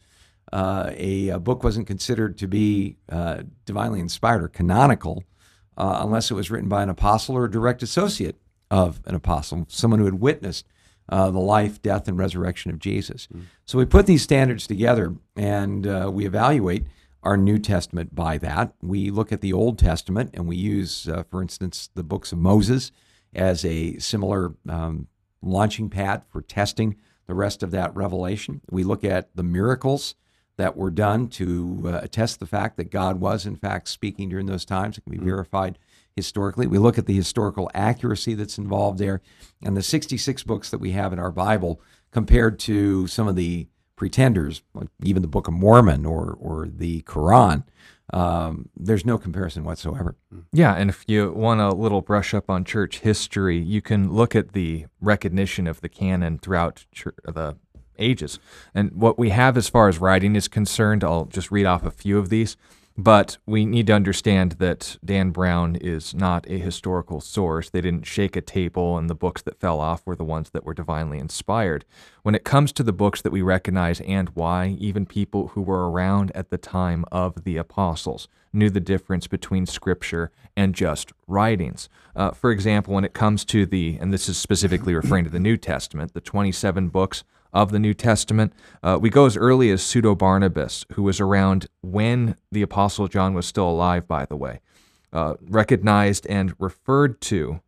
uh, a, a, book wasn't considered to be uh, divinely inspired or canonical uh, unless it was written by an apostle or a direct associate of an apostle, someone who had witnessed uh, the life, death, and resurrection of Jesus. Mm. So we put these standards together and uh, we evaluate our New Testament by that. We look at the Old Testament and we use, uh, for instance, the books of Moses as a similar um, launching pad for testing the rest of that revelation. We look at the miracles that were done to uh, attest the fact that God was, in fact, speaking during those times. It can be mm-hmm. verified historically. We look at the historical accuracy that's involved there. And the 66 books that we have in our Bible compared to some of the pretenders, like even the Book of Mormon or, or the Quran, um, there's no comparison whatsoever. Yeah, and if you want a little brush up on church history, you can look at the recognition of the canon throughout church, the ages. And what we have as far as writing is concerned, I'll just read off a few of these. But we need to understand that Dan Brown is not a historical source. They didn't shake a table, and the books that fell off were the ones that were divinely inspired. When it comes to the books that we recognize and why, even people who were around at the time of the apostles knew the difference between scripture and just writings. Uh, for example, when it comes to the, and this is specifically referring to the New Testament, the 27 books of the New Testament. Uh, we go as early as Pseudo Barnabas, who was around when the Apostle John was still alive, by the way, uh, recognized and referred to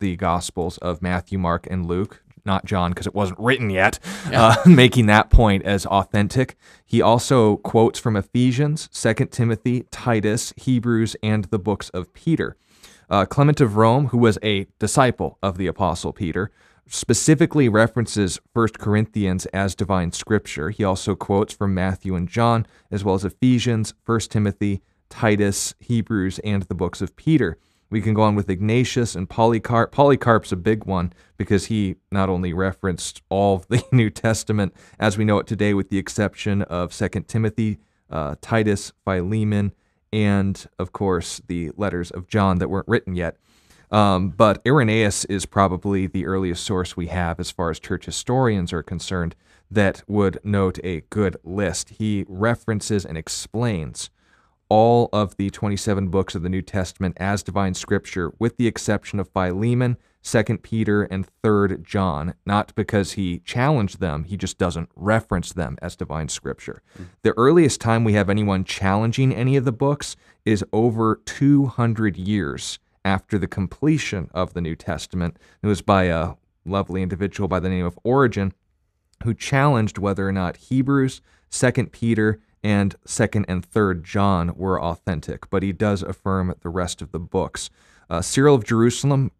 the Gospels of Matthew, Mark, and Luke. Not John, because it wasn't written yet, yeah. uh, making that point as authentic. He also quotes from Ephesians, 2 Timothy, Titus, Hebrews, and the books of Peter. Uh, Clement of Rome, who was a disciple of the Apostle Peter, specifically references 1 Corinthians as divine scripture. He also quotes from Matthew and John, as well as Ephesians, 1 Timothy, Titus, Hebrews, and the books of Peter. We can go on with Ignatius and Polycarp. Polycarp's a big one because he not only referenced all of the New Testament as we know it today, with the exception of 2 Timothy, uh, Titus, Philemon, and of course the letters of John that weren't written yet. Um, but Irenaeus is probably the earliest source we have as far as church historians are concerned that would note a good list. He references and explains all of the 27 books of the New Testament as divine scripture, with the exception of Philemon, 2 Peter, and 3 John, not because he challenged them, he just doesn't reference them as divine scripture. Mm-hmm. The earliest time we have anyone challenging any of the books is over 200 years after the completion of the New Testament. It was by a lovely individual by the name of Origen who challenged whether or not Hebrews, 2 Peter, and 2nd and 3rd John were authentic, but he does affirm the rest of the books. Uh, Cyril of Jerusalem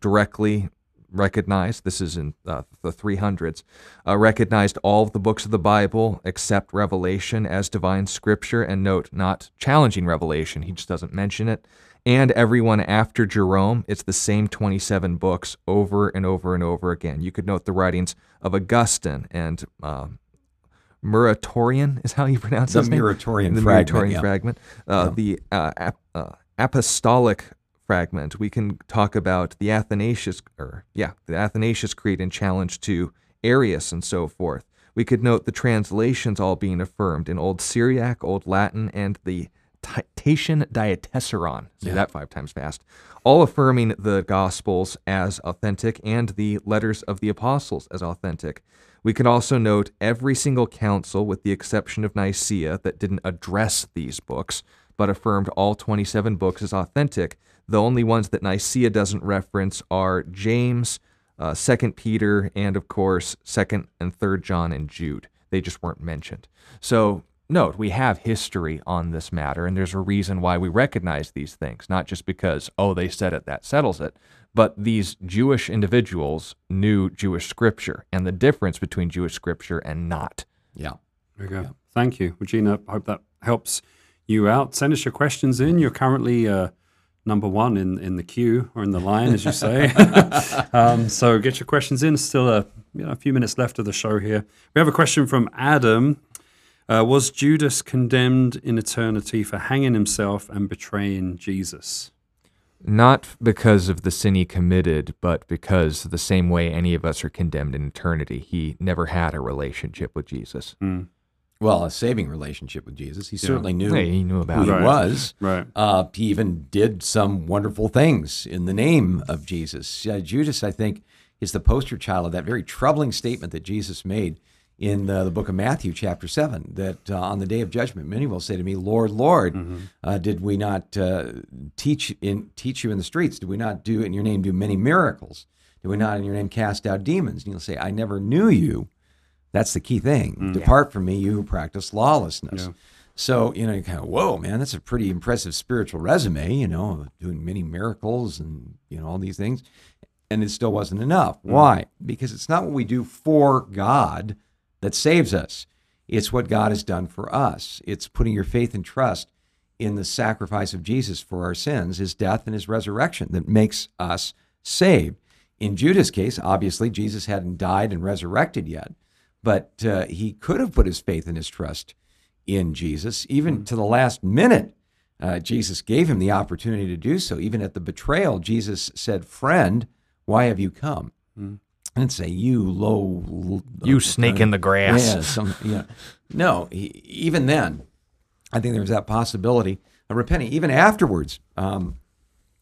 directly recognized, this is in uh, the 300s, uh, recognized all of the books of the Bible except Revelation as divine scripture, and note, not challenging Revelation, he just doesn't mention it and everyone after Jerome. It's the same 27 books over and over and over again. You could note the writings of Augustine and uh, Muratorian is how you pronounce the his Muratorian the fragment. Muratorian yeah. fragment. Uh, yeah. The uh, ap- uh, apostolic fragment. We can talk about the Athanasius, or yeah, the Athanasius Creed and challenge to Arius and so forth. We could note the translations all being affirmed in Old Syriac, Old Latin, and the Tatian Diatessaron, say yeah. that five times fast, all affirming the Gospels as authentic and the letters of the apostles as authentic. We can also note every single council, with the exception of Nicaea, that didn't address these books, but affirmed all 27 books as authentic. The only ones that Nicaea doesn't reference are James, uh, 2nd Peter, and of course, 2nd and 3rd John and Jude. They just weren't mentioned. So note, we have history on this matter, and there's a reason why we recognize these things, not just because, oh, they said it, that settles it, but these Jewish individuals knew Jewish scripture and the difference between Jewish scripture and not. Yeah. There you go. Yeah. Thank you, Regina. I hope that helps you out. Send us your questions in. You're currently uh, number one in, in the queue or in the line, as you say. um, so get your questions in. Still a, you know, a few minutes left of the show here. We have a question from Adam. Uh, was Judas condemned in eternity for hanging himself and betraying Jesus? Not because of the sin he committed, but because the same way any of us are condemned in eternity. He never had a relationship with Jesus. Well, a saving relationship with Jesus. He certainly knew Yeah, he knew who about he it. Right. was. Right. Uh, he even did some wonderful things in the name of Jesus. Uh, Judas, I think, is the poster child of that very troubling statement that Jesus made in uh, the book of Matthew, chapter 7, that uh, on the day of judgment, many will say to me, Lord, Lord, uh, did we not uh, teach, in, teach you in the streets? Did we not do in your name do many miracles? Did we not in your name cast out demons? And you'll say, I never knew you. That's the key thing. Depart from me, you who practice lawlessness. Yeah. So, you know, you kind of, whoa, man, that's a pretty impressive spiritual resume, you know, doing many miracles and, you know, all these things. And it still wasn't enough. Why? Because it's not what we do for God that saves us, it's what God has done for us. It's putting your faith and trust in the sacrifice of Jesus for our sins, his death and his resurrection that makes us saved. In Judas' case, obviously, Jesus hadn't died and resurrected yet, but uh, he could have put his faith and his trust in Jesus, even to the last minute. Uh, Jesus gave him the opportunity to do so. Even at the betrayal, Jesus said, Friend, why have you come? And say, You low. You snake in the grass. Yeah, some, yeah. No, he, even then, I think there's that possibility of repenting. Even afterwards, um,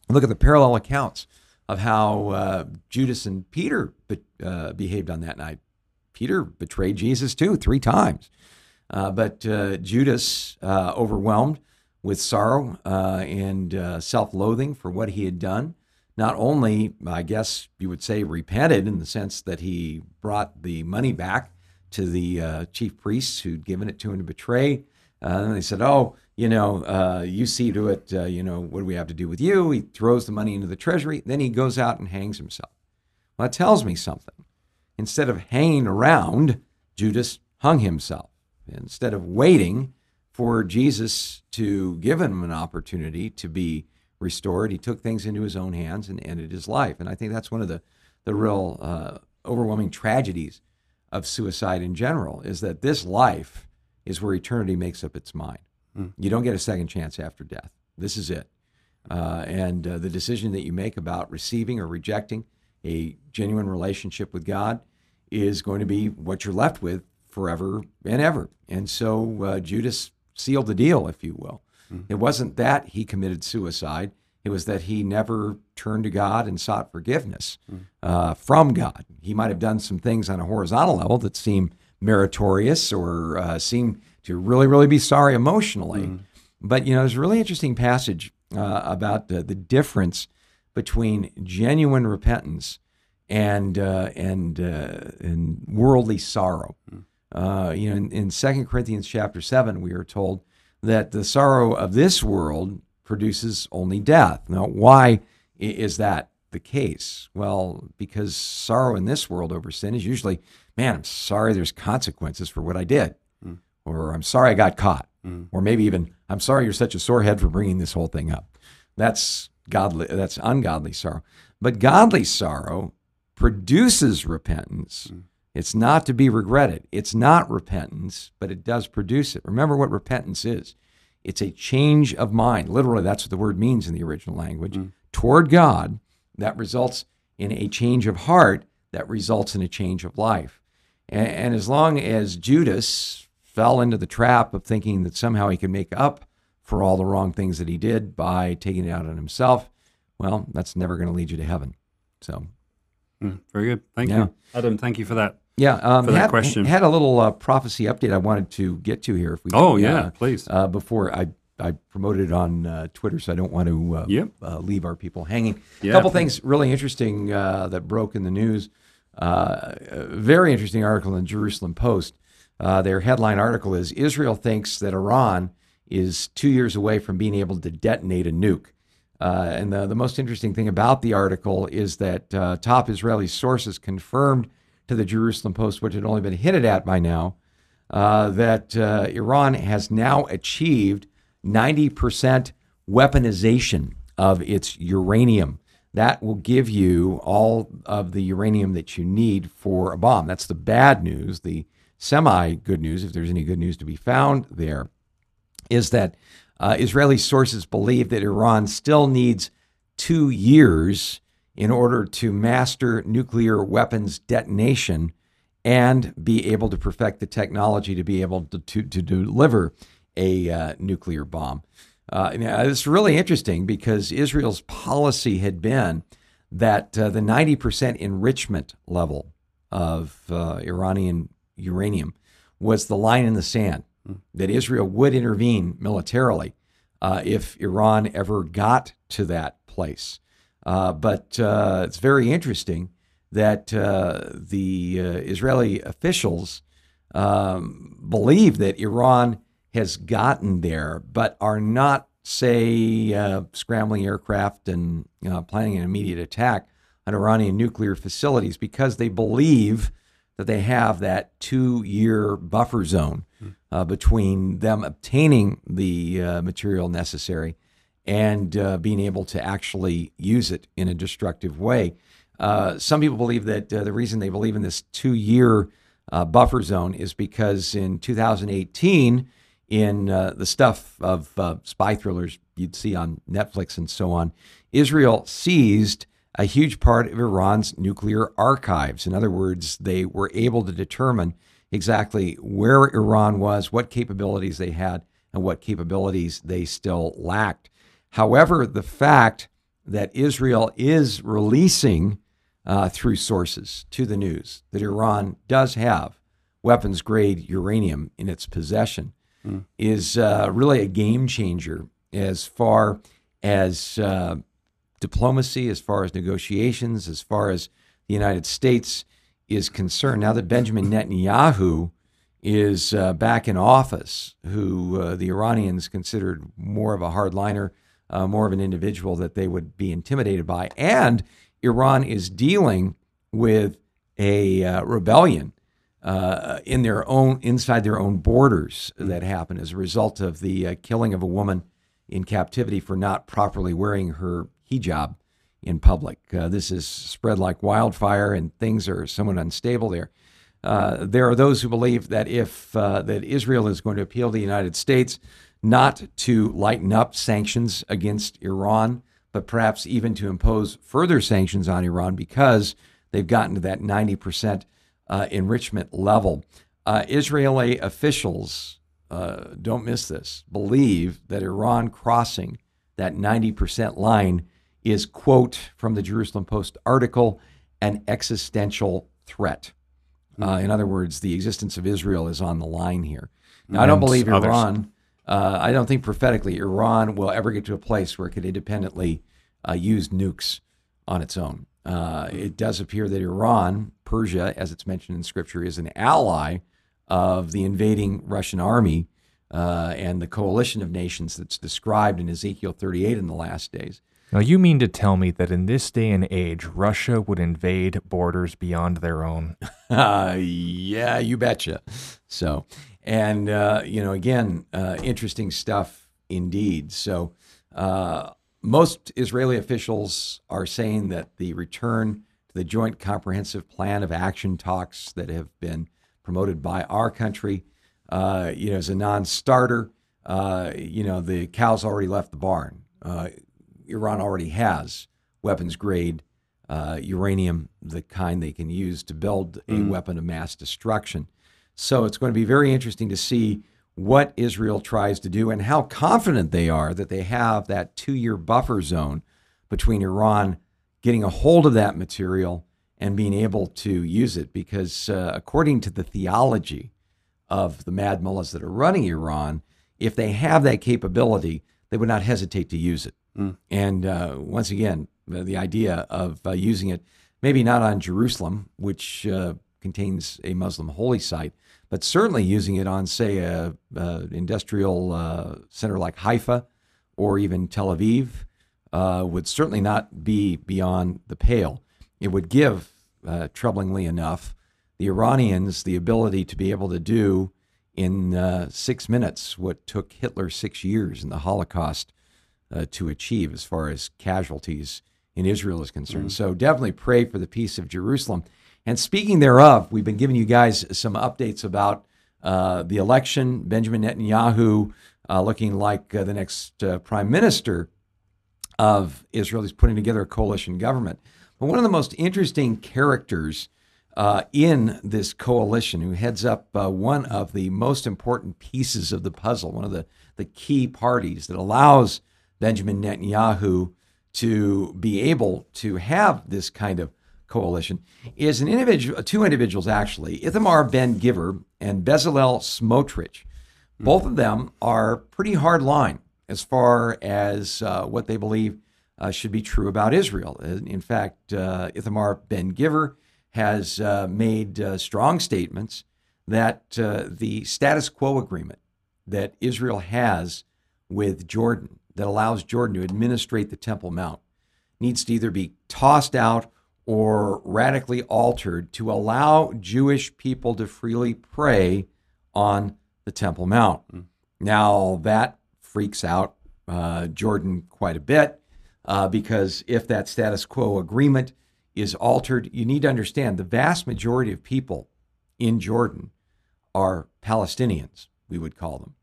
look at the parallel accounts of how uh, Judas and Peter be, uh, behaved on that night. Peter betrayed Jesus too, three times. Uh, but uh, Judas, uh, overwhelmed with sorrow uh, and uh, self loathing for what he had done, not only, I guess you would say, repented in the sense that he brought the money back to the uh, chief priests who'd given it to him to betray. Uh, and they said, Oh, you know, uh, you see to it, uh, you know, what do we have to do with you? He throws the money into the treasury. Then he goes out and hangs himself. Well, that tells me something. Instead of hanging around, Judas hung himself. Instead of waiting for Jesus to give him an opportunity to be restored, he took things into his own hands and ended his life. And I think that's one of the, the real uh, overwhelming tragedies of suicide in general is that this life is where eternity makes up its mind. You don't get a second chance after death. This is it. Uh, and uh, the decision that you make about receiving or rejecting a genuine relationship with God is going to be what you're left with forever and ever. And so uh, Judas sealed the deal, if you will. It wasn't that he committed suicide, it was that he never turned to God and sought forgiveness uh, from God. He might have done some things on a horizontal level that seem meritorious or uh, seem to really, really be sorry emotionally. But, you know, there's a really interesting passage uh, about uh, the difference between genuine repentance and uh, and uh, and worldly sorrow. Uh, you know, in, in 2 Corinthians chapter 7, we are told that the sorrow of this world produces only death. Now, why is that the case? Well, because sorrow in this world over sin is usually, man, I'm sorry there's consequences for what I did. Mm. Or I'm sorry I got caught. Mm. Or maybe even, I'm sorry you're such a sore head for bringing this whole thing up. That's godly, that's ungodly sorrow. But godly sorrow produces repentance. Mm. It's not to be regretted. It's not repentance, but it does produce it. Remember what repentance is it's a change of mind. Literally, that's what the word means in the original language toward God that results in a change of heart that results in a change of life. And, and as long as Judas fell into the trap of thinking that somehow he could make up for all the wrong things that he did by taking it out on himself, well, that's never going to lead you to heaven. So, Mm, very good. Thank Yeah. you, Adam. Thank you for that. Yeah, um, For that had, question. had a little uh, prophecy update I wanted to get to here. If we, Oh uh, yeah, please. uh, before I, I promoted it on uh, Twitter, so I don't want to uh, Yep. uh, leave our people hanging. Yeah, a couple please. things really interesting uh, that broke in the news. Uh, very interesting article in Jerusalem Post. Uh, their headline article is Israel thinks that Iran is two years away from being able to detonate a nuke. Uh, and the, the most interesting thing about the article is that uh, top Israeli sources confirmed to the Jerusalem Post, which had only been hinted at by now, uh, that uh, Iran has now achieved 90% weaponization of its uranium. That will give you all of the uranium that you need for a bomb. That's the bad news. The semi good news, if there's any good news to be found there, is that uh, Israeli sources believe that Iran still needs two years in order to master nuclear weapons detonation and be able to perfect the technology to be able to, to, to deliver a uh, nuclear bomb. Uh, it's really interesting because Israel's policy had been that uh, the 90% enrichment level of uh, Iranian uranium was the line in the sand, mm. that Israel would intervene militarily uh, if Iran ever got to that place. Uh, but uh, it's very interesting that uh, the Israeli officials um, believe that Iran has gotten there, but are not, say, uh, scrambling aircraft and uh, planning an immediate attack on Iranian nuclear facilities because they believe that they have that two year buffer zone hmm. uh, between them obtaining the uh, material necessary and uh, being able to actually use it in a destructive way. Uh, some people believe that the reason they believe in this two year buffer zone is because in 2018, in uh, the stuff of uh, spy thrillers you'd see on Netflix and so on, Israel seized a huge part of Iran's nuclear archives. In other words, they were able to determine exactly where Iran was, what capabilities they had, and what capabilities they still lacked. However, the fact that Israel is releasing uh, through sources to the news that Iran does have weapons grade uranium in its possession mm. is uh, really a game changer as far as uh, diplomacy, as far as negotiations, as far as the United States is concerned. Now that Benjamin Netanyahu is uh, back in office, who uh, the Iranians considered more of a hardliner, uh, more of an individual that they would be intimidated by, and Iran is dealing with a uh, rebellion uh, in their own inside their own borders mm-hmm. that happened as a result of the uh, killing of a woman in captivity for not properly wearing her hijab in public. Uh, this is spread like wildfire, and things are somewhat unstable there. Uh, there are those who believe that if uh, that Israel is going to appeal to the United States, not to lighten up sanctions against Iran, but perhaps even to impose further sanctions on Iran because they've gotten to that 90 percent uh, enrichment level. Uh, Israeli officials, uh, don't miss this, believe that Iran crossing that 90% line is, quote, from the Jerusalem Post article, an existential threat. Uh, in other words, the existence of Israel is on the line here. Now, I don't believe Iran, uh, I don't think prophetically Iran will ever get to a place where it could independently uh, use nukes on its own. Uh, it does appear that Iran, Persia, as it's mentioned in Scripture, is an ally of the invading Russian army uh, and the coalition of nations that's described in Ezekiel 38 in the last days. Now, you mean to tell me that in this day and age, Russia would invade borders beyond their own? uh, yeah, you betcha. So, and, uh, you know, again, uh, interesting stuff indeed. So, uh, most Israeli officials are saying that the return to the Joint Comprehensive Plan of Action talks that have been promoted by our country, uh, you know, is a non-starter. Uh, you know, the cows already left the barn. Uh, Iran already has weapons-grade uh, uranium, the kind they can use to build a mm. weapon of mass destruction. So it's going to be very interesting to see what Israel tries to do and how confident they are that they have that two year buffer zone between Iran getting a hold of that material and being able to use it. Because uh, according to the theology of the mad mullahs that are running Iran, if they have that capability, they would not hesitate to use it. Mm. And uh, once again, the, the idea of uh, using it, maybe not on Jerusalem, which uh, contains a Muslim holy site, but certainly using it on, say, a, a industrial uh, center like Haifa or even Tel Aviv uh, would certainly not be beyond the pale. It would give, uh, troublingly enough, the Iranians the ability to be able to do in uh, six minutes what took Hitler six years in the Holocaust uh, to achieve as far as casualties in Israel is concerned. Mm-hmm. So definitely pray for the peace of Jerusalem. And speaking thereof, we've been giving you guys some updates about uh, the election, Benjamin Netanyahu uh, looking like uh, the next uh, prime minister of Israel. He's putting together a coalition government. But one of the most interesting characters uh, in this coalition, who heads up uh, one of the most important pieces of the puzzle, one of the, the key parties that allows Benjamin Netanyahu to be able to have this kind of coalition, is an individual, two individuals actually, Itamar Ben Gvir and Bezalel Smotrich. Both of them are pretty hard line as far as uh, what they believe uh, should be true about Israel. In fact, uh, Itamar Ben Gvir has uh, made uh, strong statements that uh, the status quo agreement that Israel has with Jordan, that allows Jordan to administrate the Temple Mount, needs to either be tossed out or radically altered to allow Jewish people to freely pray on the Temple Mount. Mm. Now, that freaks out uh, Jordan quite a bit uh, because if that status quo agreement is altered, you need to understand the vast majority of people in Jordan are Palestinians, we would call them.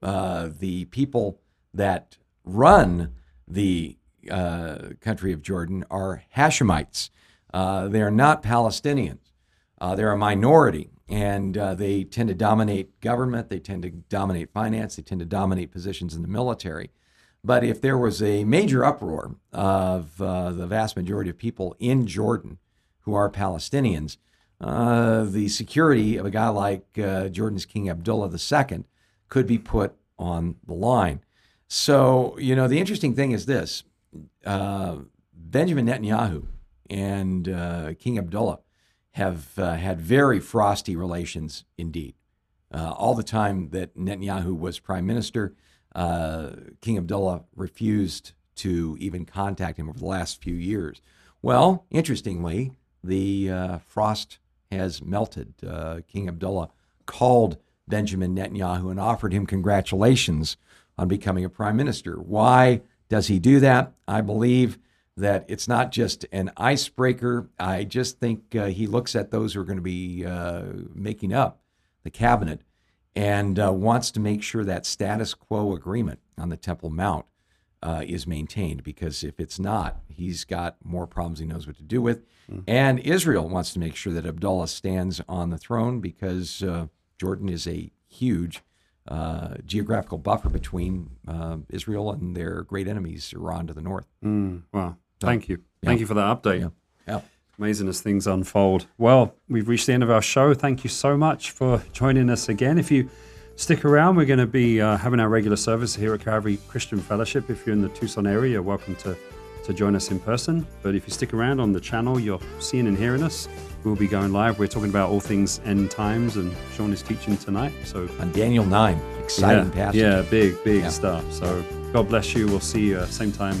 Uh, the people that run the uh, country of Jordan are Hashemites. Uh, they are not Palestinians. Uh, they're a minority, and uh, they tend to dominate government. They tend to dominate finance. They tend to dominate positions in the military. But if there was a major uproar of uh, the vast majority of people in Jordan who are Palestinians, uh, the security of a guy like Jordan's King Abdullah II could be put on the line. So, you know, the interesting thing is this Benjamin Netanyahu and uh, King Abdullah have uh, had very frosty relations indeed. Uh, all the time that Netanyahu was prime minister, uh, King Abdullah refused to even contact him over the last few years. Well, interestingly, the uh, frost has melted. Uh, King Abdullah called Benjamin Netanyahu and offered him congratulations on becoming a prime minister. Why does he do that? I believe that it's not just an icebreaker. I just think uh, he looks at those who are going to be uh, making up the cabinet and uh, wants to make sure that status quo agreement on the Temple Mount uh, is maintained because if it's not, he's got more problems he knows what to do with. Mm. And Israel wants to make sure that Abdullah stands on the throne because uh, Jordan is a huge uh, geographical buffer between uh, Israel and their great enemies, Iran to the north. Mm, wow. Thank you. Yeah. Thank you for that update. Yeah. yeah. Amazing as things unfold. Well, we've reached the end of our show. Thank you so much for joining us again. If you stick around, we're going to be uh, having our regular service here at Calvary Christian Fellowship. If you're in the Tucson area, you're welcome to, to join us in person. But if you stick around on the channel, you're seeing and hearing us. We'll be going live. We're talking about all things end times, and Sean is teaching tonight. So on Daniel nine, exciting yeah, passage. Yeah, big, big yeah. stuff. So God bless you. We'll see you uh, same time,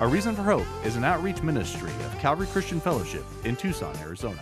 A Reason for Hope is an outreach ministry of Calvary Christian Fellowship in Tucson, Arizona.